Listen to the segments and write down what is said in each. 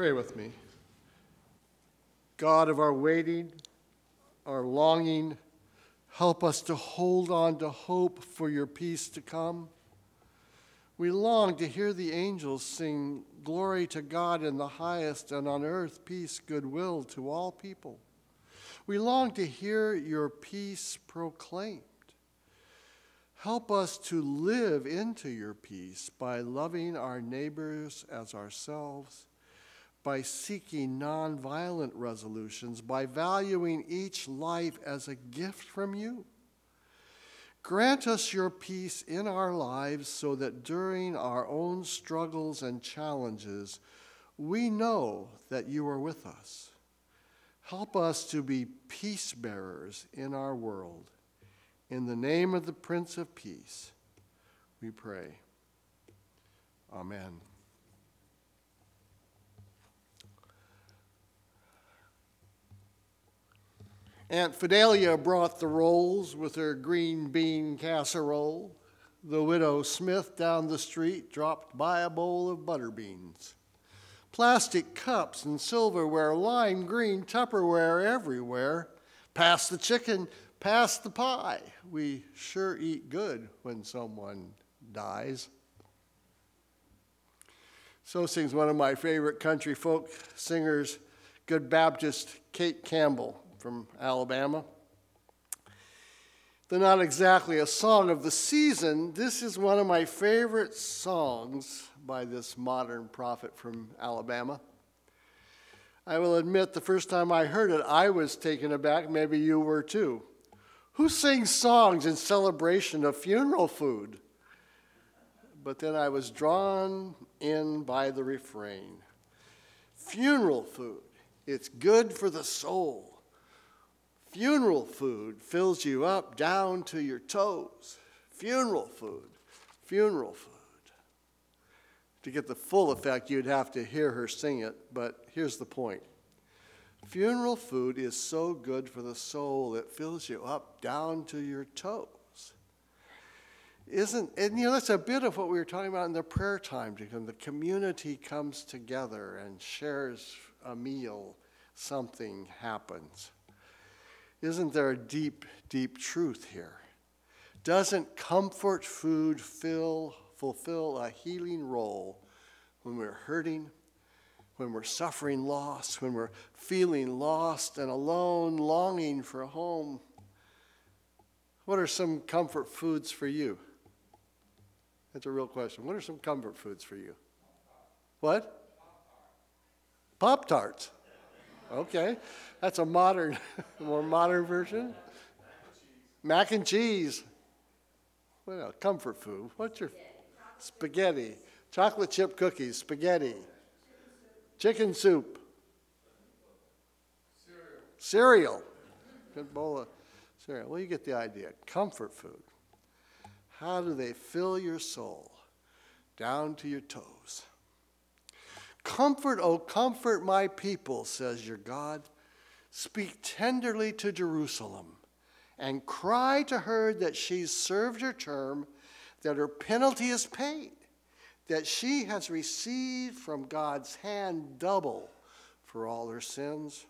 Pray with me. God of our waiting, our longing, help us to hold on to hope for your peace to come. We long to hear the angels sing, Glory to God in the highest, and on earth peace, goodwill to all people. We long to hear your peace proclaimed. Help us to live into your peace by loving our neighbors as ourselves, by seeking nonviolent resolutions, by valuing each life as a gift from you. Grant us your peace in our lives so that during our own struggles and challenges, we know that you are with us. Help us to be peace bearers in our world. In the name of the Prince of Peace, we pray. Amen. Aunt Fidelia brought the rolls with her green bean casserole. The widow Smith down the street dropped by a bowl of butter beans. Plastic cups and silverware, lime green Tupperware everywhere. Pass the chicken, pass the pie. We sure eat good when someone dies. So sings one of my favorite country folk singers, good Baptist Kate Campbell from Alabama. They're not exactly a song of the season. This is one of my favorite songs by this modern prophet from Alabama. I will admit, the first time I heard it, I was taken aback. Maybe you were too. Who sings songs in celebration of funeral food? But then I was drawn in by the refrain Funeral food, it's good for the soul. Funeral food fills you up down to your toes. Funeral food, funeral food. To get the full effect, you'd have to hear her sing it, but here's the point. Funeral food is so good for the soul, it fills you up down to your toes. Isn't, and you know, that's a bit of what we were talking about in the prayer time. When the community comes together and shares a meal, something happens. Isn't there a deep, deep truth here? Doesn't comfort food fill, fulfill a healing role when we're hurting, when we're suffering loss, when we're feeling lost and alone, longing for a home? What are some comfort foods for you? That's a real question. What are some comfort foods for you? What? Pop Tarts. Okay. That's a modern, more modern version. Mac and cheese. Else? Comfort food. What's your spaghetti? Chocolate chip cookies, spaghetti, chicken soup, cereal. Good bowl of cereal. Well, you get the idea. Comfort food. How do they fill your soul down to your toes? Comfort, oh, comfort my people, says your God. Speak tenderly to Jerusalem and cry to her that she's served her term, that her penalty is paid, that she has received from God's hand double for all her sins.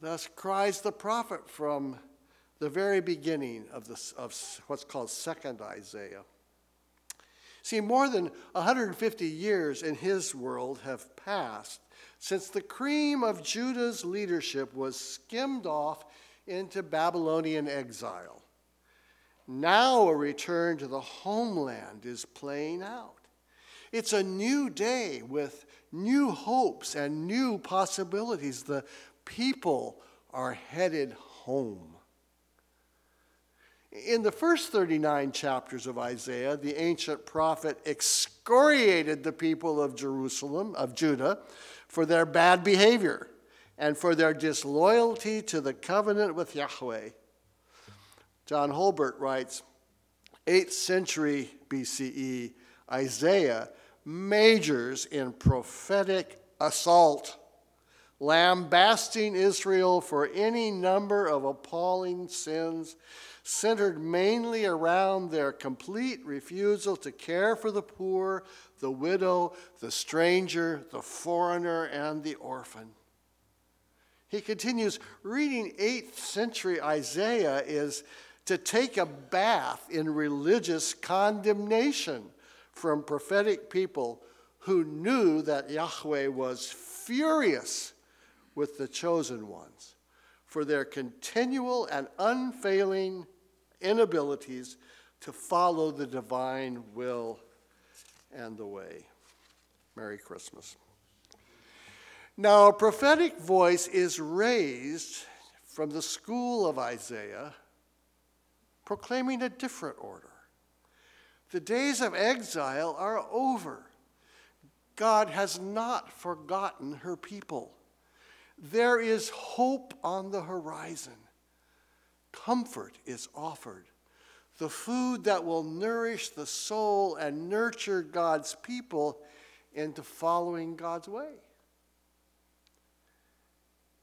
Thus cries the prophet from the very beginning of, this, of what's called Second Isaiah. See, more than 150 years in his world have passed since the cream of Judah's leadership was skimmed off into Babylonian exile. Now a return to the homeland is playing out. It's a new day with new hopes and new possibilities. The people are headed home. In the first 39 chapters of Isaiah, the ancient prophet excoriated the people of Jerusalem, of Judah, for their bad behavior and for their disloyalty to the covenant with Yahweh. John Holbert writes 8th century BCE, Isaiah majors in prophetic assault, lambasting Israel for any number of appalling sins centered mainly around their complete refusal to care for the poor, the widow, the stranger, the foreigner, and the orphan. He continues reading 8th century Isaiah is to take a bath in religious condemnation from prophetic people who knew that Yahweh was furious with the chosen ones for their continual and unfailing inabilities to follow the divine will and the way. Merry Christmas. Now, a prophetic voice is raised from the school of Isaiah, proclaiming a different order. The days of exile are over. God has not forgotten her people. There is hope on the horizon comfort is offered. The food that will nourish the soul and nurture God's people into following God's way.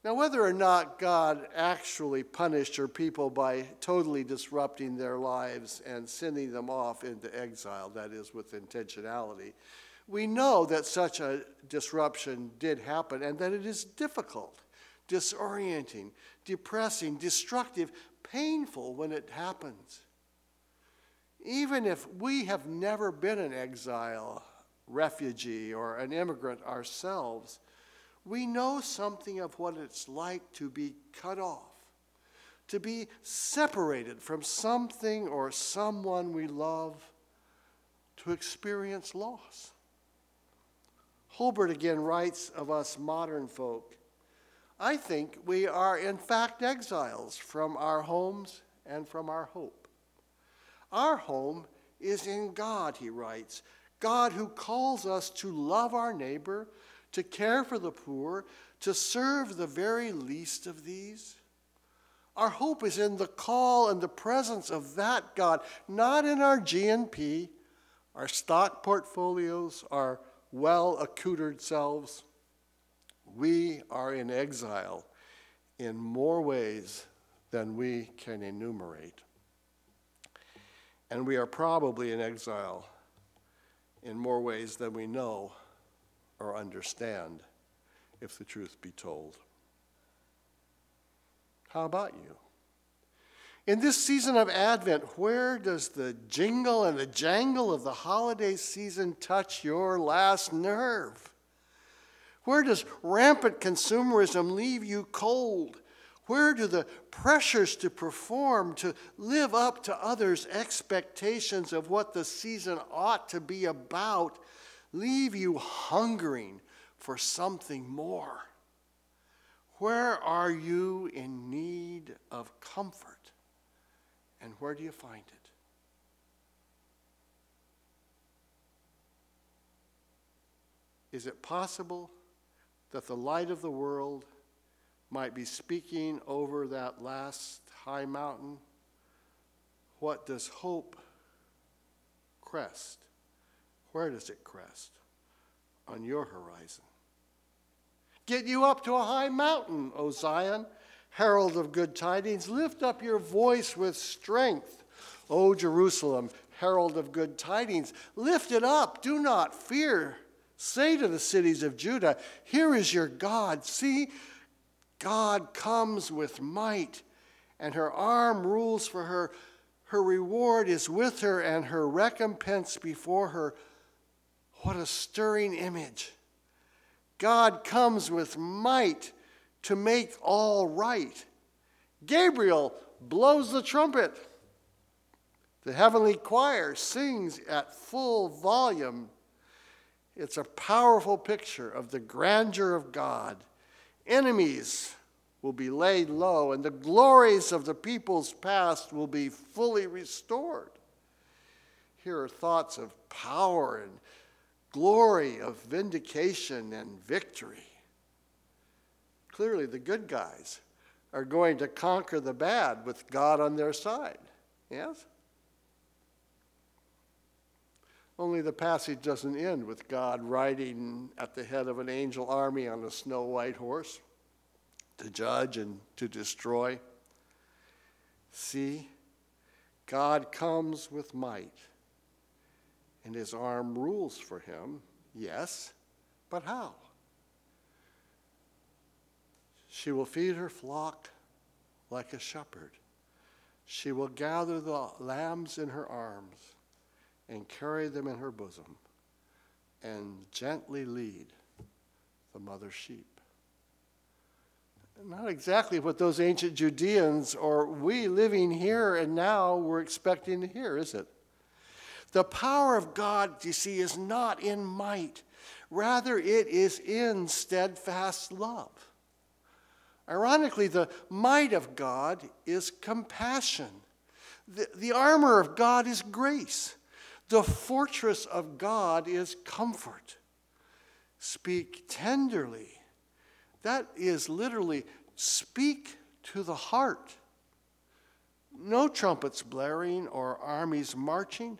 Now, whether or not God actually punished her people by totally disrupting their lives and sending them off into exile, that is, with intentionality, we know that such a disruption did happen and that it is difficult, disorienting, depressing, destructive, painful when it happens. Even if we have never been an exile, refugee, or an immigrant ourselves, we know something of what it's like to be cut off, to be separated from something or someone we love, to experience loss. Holbert again writes of us modern folk I think we are in fact exiles from our homes and from our hope. Our home is in God, he writes, God who calls us to love our neighbor, to care for the poor, to serve the very least of these. Our hope is in the call and the presence of that God, not in our GNP, our stock portfolios, our well accoutred selves. We are in exile in more ways than we can enumerate. And we are probably in exile in more ways than we know or understand, if the truth be told. How about you? In this season of Advent, where does the jingle and the jangle of the holiday season touch your last nerve? Where does rampant consumerism leave you cold? Where do the pressures to perform, to live up to others' expectations of what the season ought to be about, leave you hungering for something more? Where are you in need of comfort? And where do you find it? Is it possible that the light of the world might be speaking over that last high mountain? What does hope crest? Where does it crest? On your horizon. Get you up to a high mountain, O Zion, herald of good tidings. Lift up your voice with strength, O Jerusalem, herald of good tidings. Lift it up, do not fear. Say to the cities of Judah, Here is your God. See, God comes with might, and her arm rules for her. Her reward is with her, and her recompense before her. What a stirring image! God comes with might to make all right. Gabriel blows the trumpet. The heavenly choir sings at full volume it's a powerful picture of the grandeur of God. Enemies will be laid low, and the glories of the people's past will be fully restored. Here are thoughts of power and glory, of vindication and victory. Clearly, the good guys are going to conquer the bad with God on their side. Yes? Only the passage doesn't end with God riding at the head of an angel army on a snow white horse to judge and to destroy. See, God comes with might, and his arm rules for him, yes, but how? She will feed her flock like a shepherd. She will gather the lambs in her arms and carry them in her bosom and gently lead the mother sheep. Not exactly what those ancient Judeans or we living here and now were expecting to hear, is it? The power of God, you see, is not in might. Rather, it is in steadfast love. Ironically, the might of God is compassion. The, the armor of God is grace. The fortress of God is comfort. Speak tenderly. That is literally speak to the heart. No trumpets blaring or armies marching.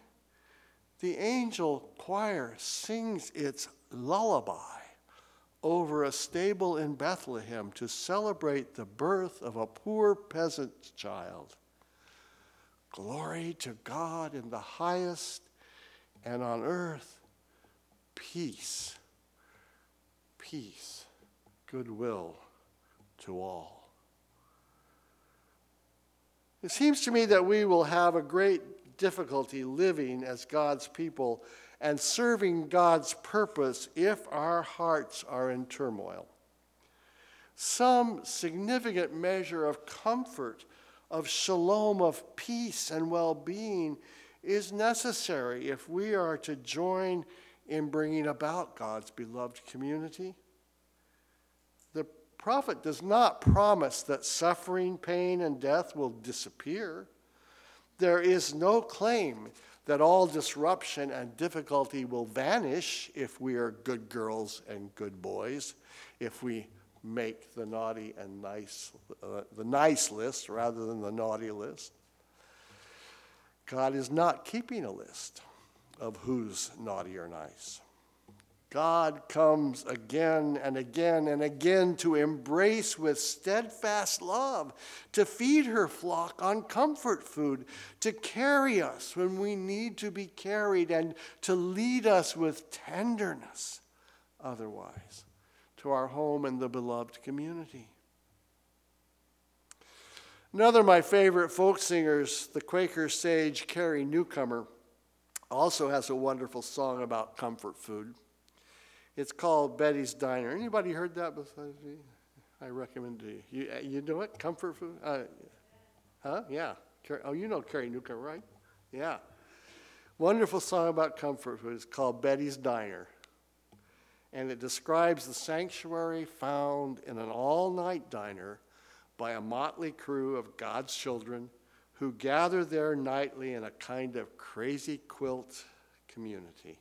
The angel choir sings its lullaby over a stable in Bethlehem to celebrate the birth of a poor peasant child. Glory to God in the highest, and on earth, peace. Peace, goodwill to all. It seems to me that we will have a great difficulty living as God's people and serving God's purpose if our hearts are in turmoil. Some significant measure of comfort, of shalom, of peace and well being is necessary if we are to join in bringing about God's beloved community. The prophet does not promise that suffering, pain, and death will disappear. There is no claim that all disruption and difficulty will vanish if we are good girls and good boys, if we make the naughty and nice, uh, the nice list rather than the naughty list. God is not keeping a list of who's naughty or nice. God comes again and again and again to embrace with steadfast love, to feed her flock on comfort food, to carry us when we need to be carried, and to lead us with tenderness otherwise to our home and the beloved community. Another of my favorite folk singers, the Quaker sage Carrie Newcomer, also has a wonderful song about comfort food. It's called Betty's Diner. Anybody heard that besides me? I recommend to you. You, you know it? Comfort food? Uh, huh? Yeah. Oh, you know Carrie Newcomer, right? Yeah. Wonderful song about comfort food. It's called Betty's Diner. And it describes the sanctuary found in an all night diner by a motley crew of God's children who gather there nightly in a kind of crazy quilt community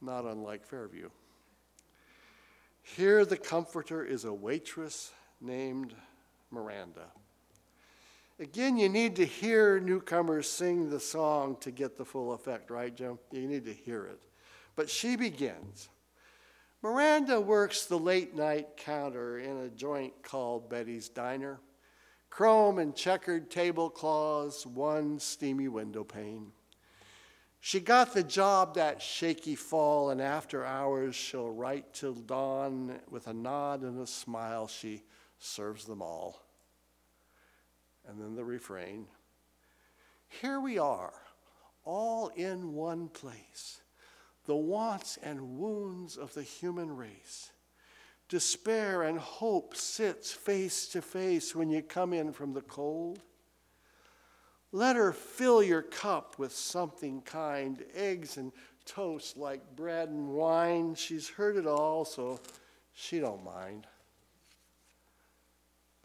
not unlike Fairview. Here, the comforter is a waitress named Miranda. Again, you need to hear newcomers sing the song to get the full effect, right, Jim? You need to hear it. But she begins. Miranda works the late night counter in a joint called Betty's Diner. Chrome and checkered tablecloths, one steamy window pane. She got the job that shaky fall, and after hours she'll write till dawn. With a nod and a smile, she serves them all. And then the refrain Here we are, all in one place, the wants and wounds of the human race. Despair and hope sits face to face when you come in from the cold. Let her fill your cup with something kind, eggs and toast like bread and wine. She's heard it all, so she don't mind.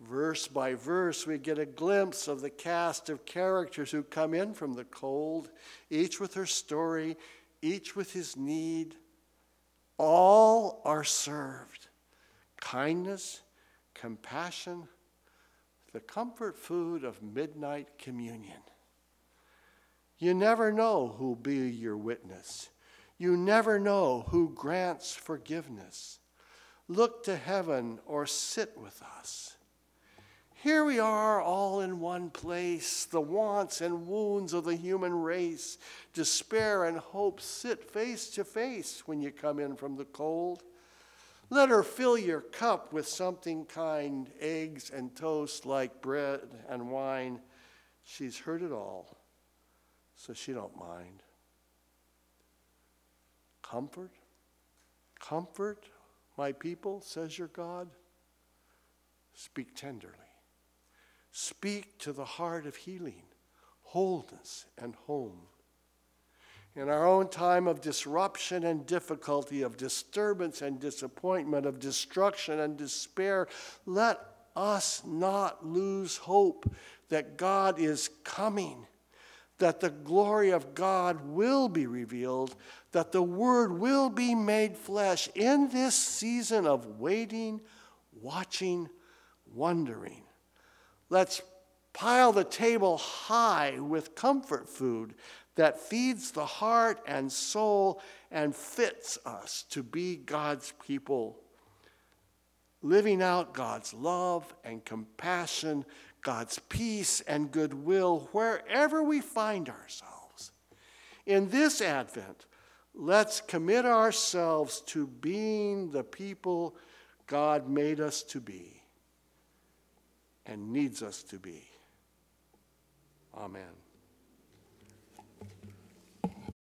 Verse by verse, we get a glimpse of the cast of characters who come in from the cold, each with her story, each with his need. All are served. Kindness, compassion, the comfort food of midnight communion. You never know who'll be your witness. You never know who grants forgiveness. Look to heaven or sit with us. Here we are all in one place. The wants and wounds of the human race, despair and hope sit face to face when you come in from the cold. Let her fill your cup with something kind, eggs and toast like bread and wine. She's heard it all, so she don't mind. Comfort, comfort my people, says your God. Speak tenderly. Speak to the heart of healing, wholeness, and home. In our own time of disruption and difficulty, of disturbance and disappointment, of destruction and despair, let us not lose hope that God is coming, that the glory of God will be revealed, that the Word will be made flesh in this season of waiting, watching, wondering. Let's pile the table high with comfort food that feeds the heart and soul and fits us to be God's people, living out God's love and compassion, God's peace and goodwill wherever we find ourselves. In this Advent, let's commit ourselves to being the people God made us to be and needs us to be. Amen.